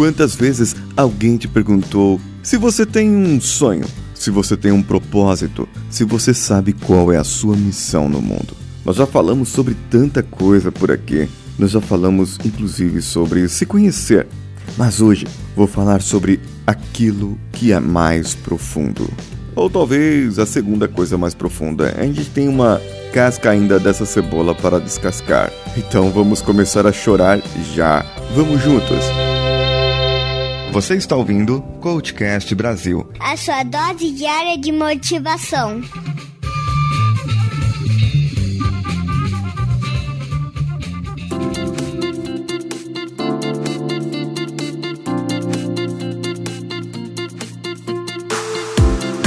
Quantas vezes alguém te perguntou se você tem um sonho, se você tem um propósito, se você sabe qual é a sua missão no mundo? Nós já falamos sobre tanta coisa por aqui. Nós já falamos inclusive sobre se conhecer. Mas hoje vou falar sobre aquilo que é mais profundo. Ou talvez a segunda coisa mais profunda. A gente tem uma casca ainda dessa cebola para descascar. Então vamos começar a chorar já. Vamos juntos! Você está ouvindo Coachcast Brasil a sua dose diária de motivação.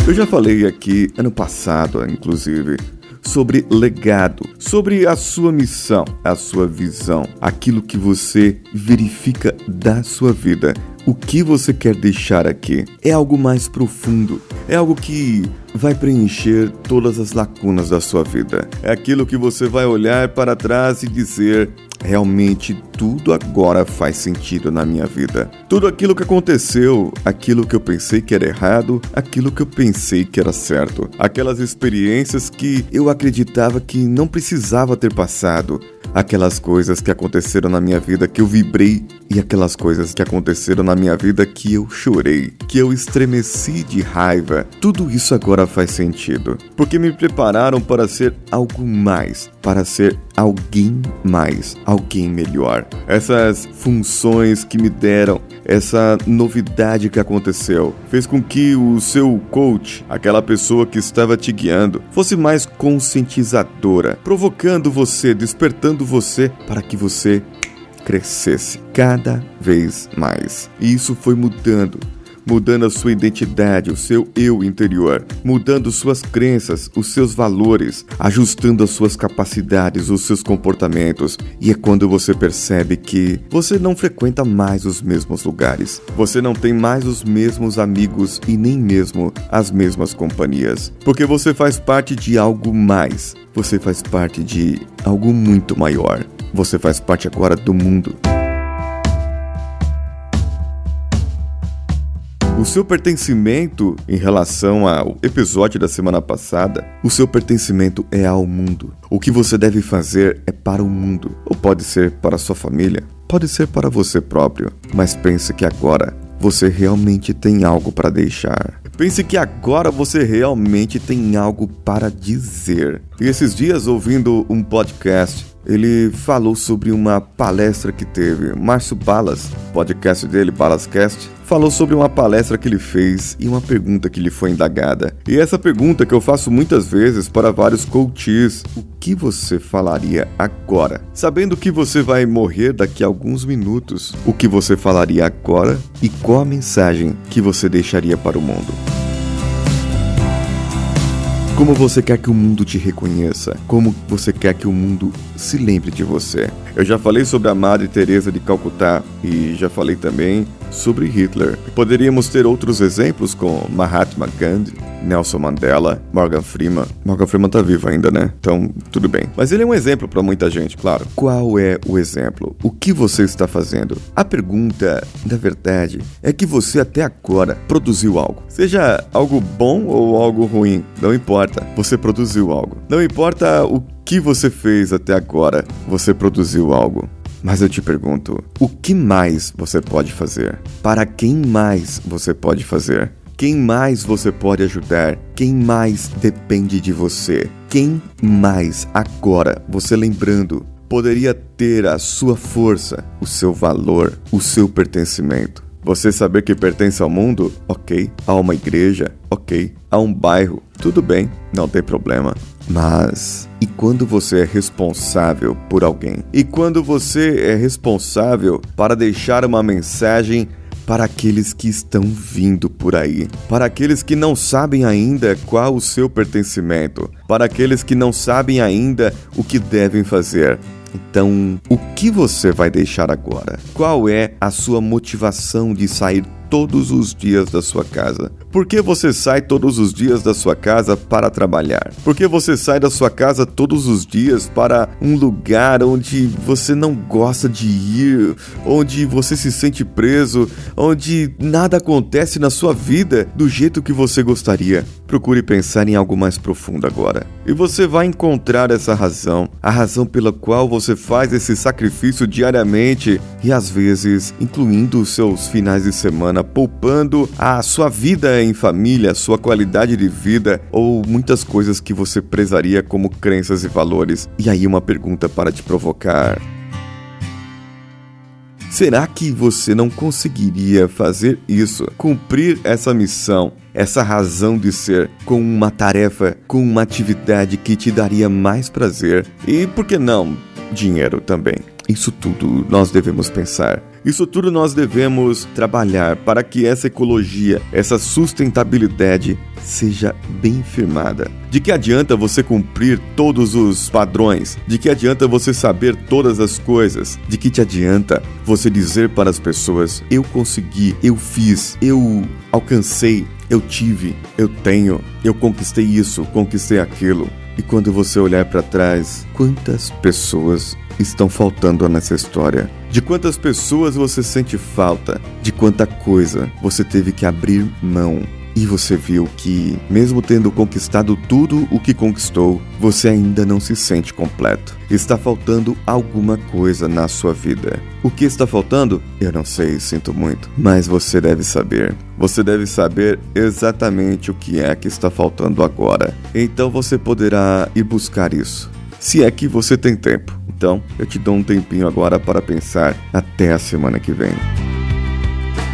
Eu já falei aqui ano passado, inclusive, sobre legado, sobre a sua missão, a sua visão, aquilo que você verifica da sua vida. O que você quer deixar aqui é algo mais profundo, é algo que vai preencher todas as lacunas da sua vida. É aquilo que você vai olhar para trás e dizer: realmente tudo agora faz sentido na minha vida. Tudo aquilo que aconteceu, aquilo que eu pensei que era errado, aquilo que eu pensei que era certo, aquelas experiências que eu acreditava que não precisava ter passado, aquelas coisas que aconteceram na minha vida que eu vibrei e aquelas coisas que aconteceram na minha vida que eu chorei, que eu estremeci de raiva. Tudo isso agora faz sentido, porque me prepararam para ser algo mais, para ser alguém mais, alguém melhor. Essas funções que me deram, essa novidade que aconteceu, fez com que o seu coach, aquela pessoa que estava te guiando, fosse mais conscientizadora, provocando você, despertando você para que você crescesse cada vez mais. E isso foi mudando mudando a sua identidade, o seu eu interior, mudando suas crenças, os seus valores, ajustando as suas capacidades, os seus comportamentos. E é quando você percebe que você não frequenta mais os mesmos lugares, você não tem mais os mesmos amigos e nem mesmo as mesmas companhias, porque você faz parte de algo mais. Você faz parte de algo muito maior. Você faz parte agora do mundo. O seu pertencimento em relação ao episódio da semana passada, o seu pertencimento é ao mundo. O que você deve fazer é para o mundo, ou pode ser para sua família, pode ser para você próprio, mas pense que agora você realmente tem algo para deixar. Pense que agora você realmente tem algo para dizer. E esses dias, ouvindo um podcast, ele falou sobre uma palestra que teve. Márcio Balas, podcast dele, Balascast, falou sobre uma palestra que ele fez e uma pergunta que lhe foi indagada. E essa pergunta que eu faço muitas vezes para vários coaches: o que você falaria agora? Sabendo que você vai morrer daqui a alguns minutos, o que você falaria agora e qual a mensagem que você deixaria para o mundo? Como você quer que o mundo te reconheça? Como você quer que o mundo se lembre de você? Eu já falei sobre a Madre Teresa de Calcutá e já falei também sobre Hitler. Poderíamos ter outros exemplos com Mahatma Gandhi, Nelson Mandela, Morgan Freeman. Morgan Freeman tá vivo ainda, né? Então, tudo bem. Mas ele é um exemplo para muita gente, claro. Qual é o exemplo? O que você está fazendo? A pergunta, na verdade, é que você até agora produziu algo. Seja algo bom ou algo ruim, não importa. Você produziu algo. Não importa o que você fez até agora, você produziu algo. Mas eu te pergunto, o que mais você pode fazer? Para quem mais você pode fazer? Quem mais você pode ajudar? Quem mais depende de você? Quem mais agora, você lembrando, poderia ter a sua força, o seu valor, o seu pertencimento? Você saber que pertence ao mundo? Ok. A uma igreja? Ok. A um bairro? Tudo bem, não tem problema. Mas e quando você é responsável por alguém? E quando você é responsável para deixar uma mensagem para aqueles que estão vindo por aí, para aqueles que não sabem ainda qual o seu pertencimento, para aqueles que não sabem ainda o que devem fazer. Então, o que você vai deixar agora? Qual é a sua motivação de sair todos os dias da sua casa? Por que você sai todos os dias da sua casa para trabalhar? Por que você sai da sua casa todos os dias para um lugar onde você não gosta de ir, onde você se sente preso, onde nada acontece na sua vida do jeito que você gostaria? Procure pensar em algo mais profundo agora. E você vai encontrar essa razão, a razão pela qual você faz esse sacrifício diariamente e às vezes incluindo os seus finais de semana, poupando a sua vida em família, sua qualidade de vida ou muitas coisas que você prezaria como crenças e valores. E aí uma pergunta para te provocar. Será que você não conseguiria fazer isso, cumprir essa missão, essa razão de ser, com uma tarefa, com uma atividade que te daria mais prazer e, por que não, dinheiro também? Isso tudo nós devemos pensar. Isso tudo nós devemos trabalhar para que essa ecologia, essa sustentabilidade seja bem firmada. De que adianta você cumprir todos os padrões? De que adianta você saber todas as coisas? De que te adianta você dizer para as pessoas: eu consegui, eu fiz, eu alcancei, eu tive, eu tenho, eu conquistei isso, conquistei aquilo? E quando você olhar para trás, quantas pessoas estão faltando nessa história? De quantas pessoas você sente falta? De quanta coisa você teve que abrir mão? E você viu que, mesmo tendo conquistado tudo o que conquistou, você ainda não se sente completo. Está faltando alguma coisa na sua vida. O que está faltando? Eu não sei, sinto muito. Mas você deve saber. Você deve saber exatamente o que é que está faltando agora. Então você poderá ir buscar isso. Se é que você tem tempo. Então, eu te dou um tempinho agora para pensar até a semana que vem.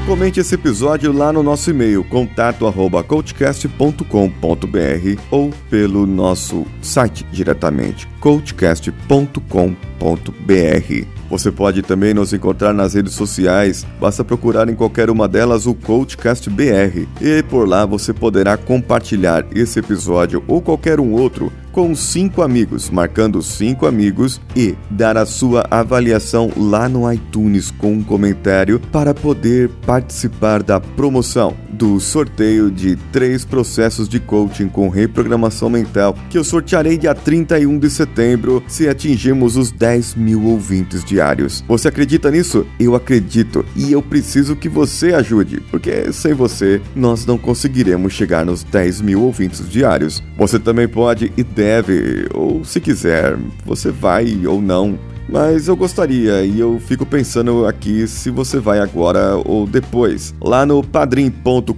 Comente esse episódio lá no nosso e-mail contato@coachcast.com.br ou pelo nosso site diretamente coachcast.com.br. Você pode também nos encontrar nas redes sociais, basta procurar em qualquer uma delas o Coachcast BR e por lá você poderá compartilhar esse episódio ou qualquer um outro com cinco amigos, marcando cinco amigos e dar a sua avaliação lá no iTunes com um comentário para poder participar da promoção do sorteio de três processos de coaching com reprogramação mental que eu sortearei dia 31 de setembro se atingirmos os 10 mil ouvintes diários. Você acredita nisso? Eu acredito e eu preciso que você ajude, porque sem você nós não conseguiremos chegar nos 10 mil ouvintes diários. Você também pode e deve, ou se quiser, você vai ou não mas eu gostaria e eu fico pensando aqui se você vai agora ou depois. Lá no padrim.com.br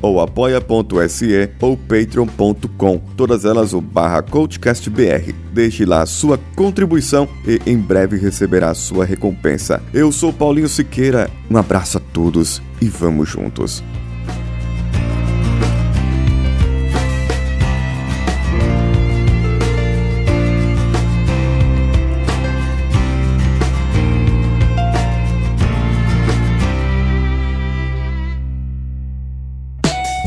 ou apoia.se ou patreon.com. Todas elas o barra coachcastbr. Deixe lá sua contribuição e em breve receberá sua recompensa. Eu sou Paulinho Siqueira, um abraço a todos e vamos juntos.